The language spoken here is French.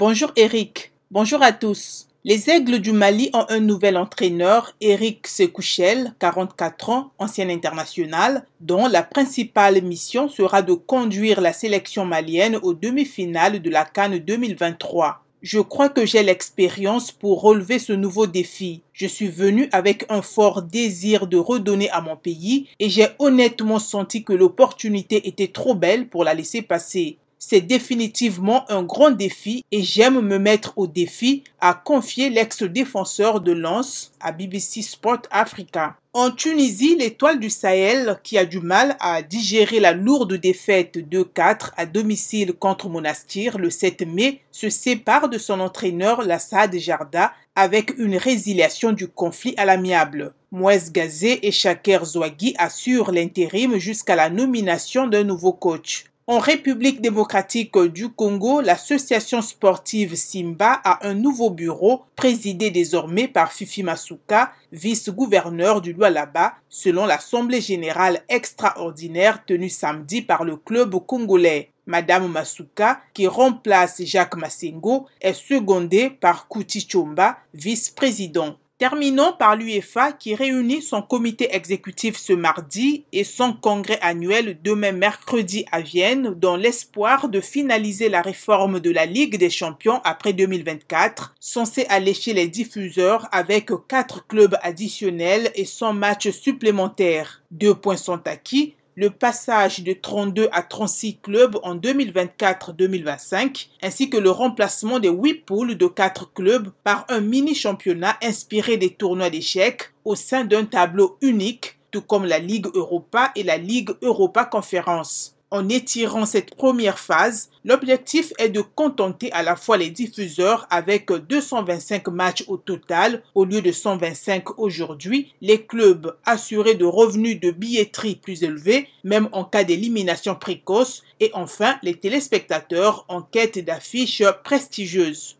Bonjour Eric. Bonjour à tous. Les Aigles du Mali ont un nouvel entraîneur, Eric Sekouchel, 44 ans, ancien international, dont la principale mission sera de conduire la sélection malienne aux demi-finales de la Cannes 2023. Je crois que j'ai l'expérience pour relever ce nouveau défi. Je suis venu avec un fort désir de redonner à mon pays et j'ai honnêtement senti que l'opportunité était trop belle pour la laisser passer. C'est définitivement un grand défi et j'aime me mettre au défi, a confié l'ex-défenseur de Lens à BBC Sport Africa. En Tunisie, l'étoile du Sahel, qui a du mal à digérer la lourde défaite 2-4 à domicile contre Monastir le 7 mai, se sépare de son entraîneur Lassad Jarda avec une résiliation du conflit à l'amiable. Mouez Gazé et Shaker Zouagui assurent l'intérim jusqu'à la nomination d'un nouveau coach. En République démocratique du Congo, l'association sportive Simba a un nouveau bureau présidé désormais par Fifi Masuka, vice-gouverneur du Lualaba, selon l'Assemblée générale extraordinaire tenue samedi par le club congolais. Madame Masuka, qui remplace Jacques Massengo, est secondée par Kuti Chomba, vice-président. Terminons par l'UEFA qui réunit son comité exécutif ce mardi et son congrès annuel demain mercredi à Vienne dans l'espoir de finaliser la réforme de la Ligue des champions après 2024, censée allécher les diffuseurs avec quatre clubs additionnels et 100 matchs supplémentaires. Deux points sont acquis, le passage de 32 à 36 clubs en 2024-2025, ainsi que le remplacement des 8 poules de 4 clubs par un mini-championnat inspiré des tournois d'échecs au sein d'un tableau unique, tout comme la Ligue Europa et la Ligue Europa Conférence. En étirant cette première phase, l'objectif est de contenter à la fois les diffuseurs avec 225 matchs au total au lieu de 125 aujourd'hui, les clubs assurés de revenus de billetterie plus élevés, même en cas d'élimination précoce, et enfin les téléspectateurs en quête d'affiches prestigieuses.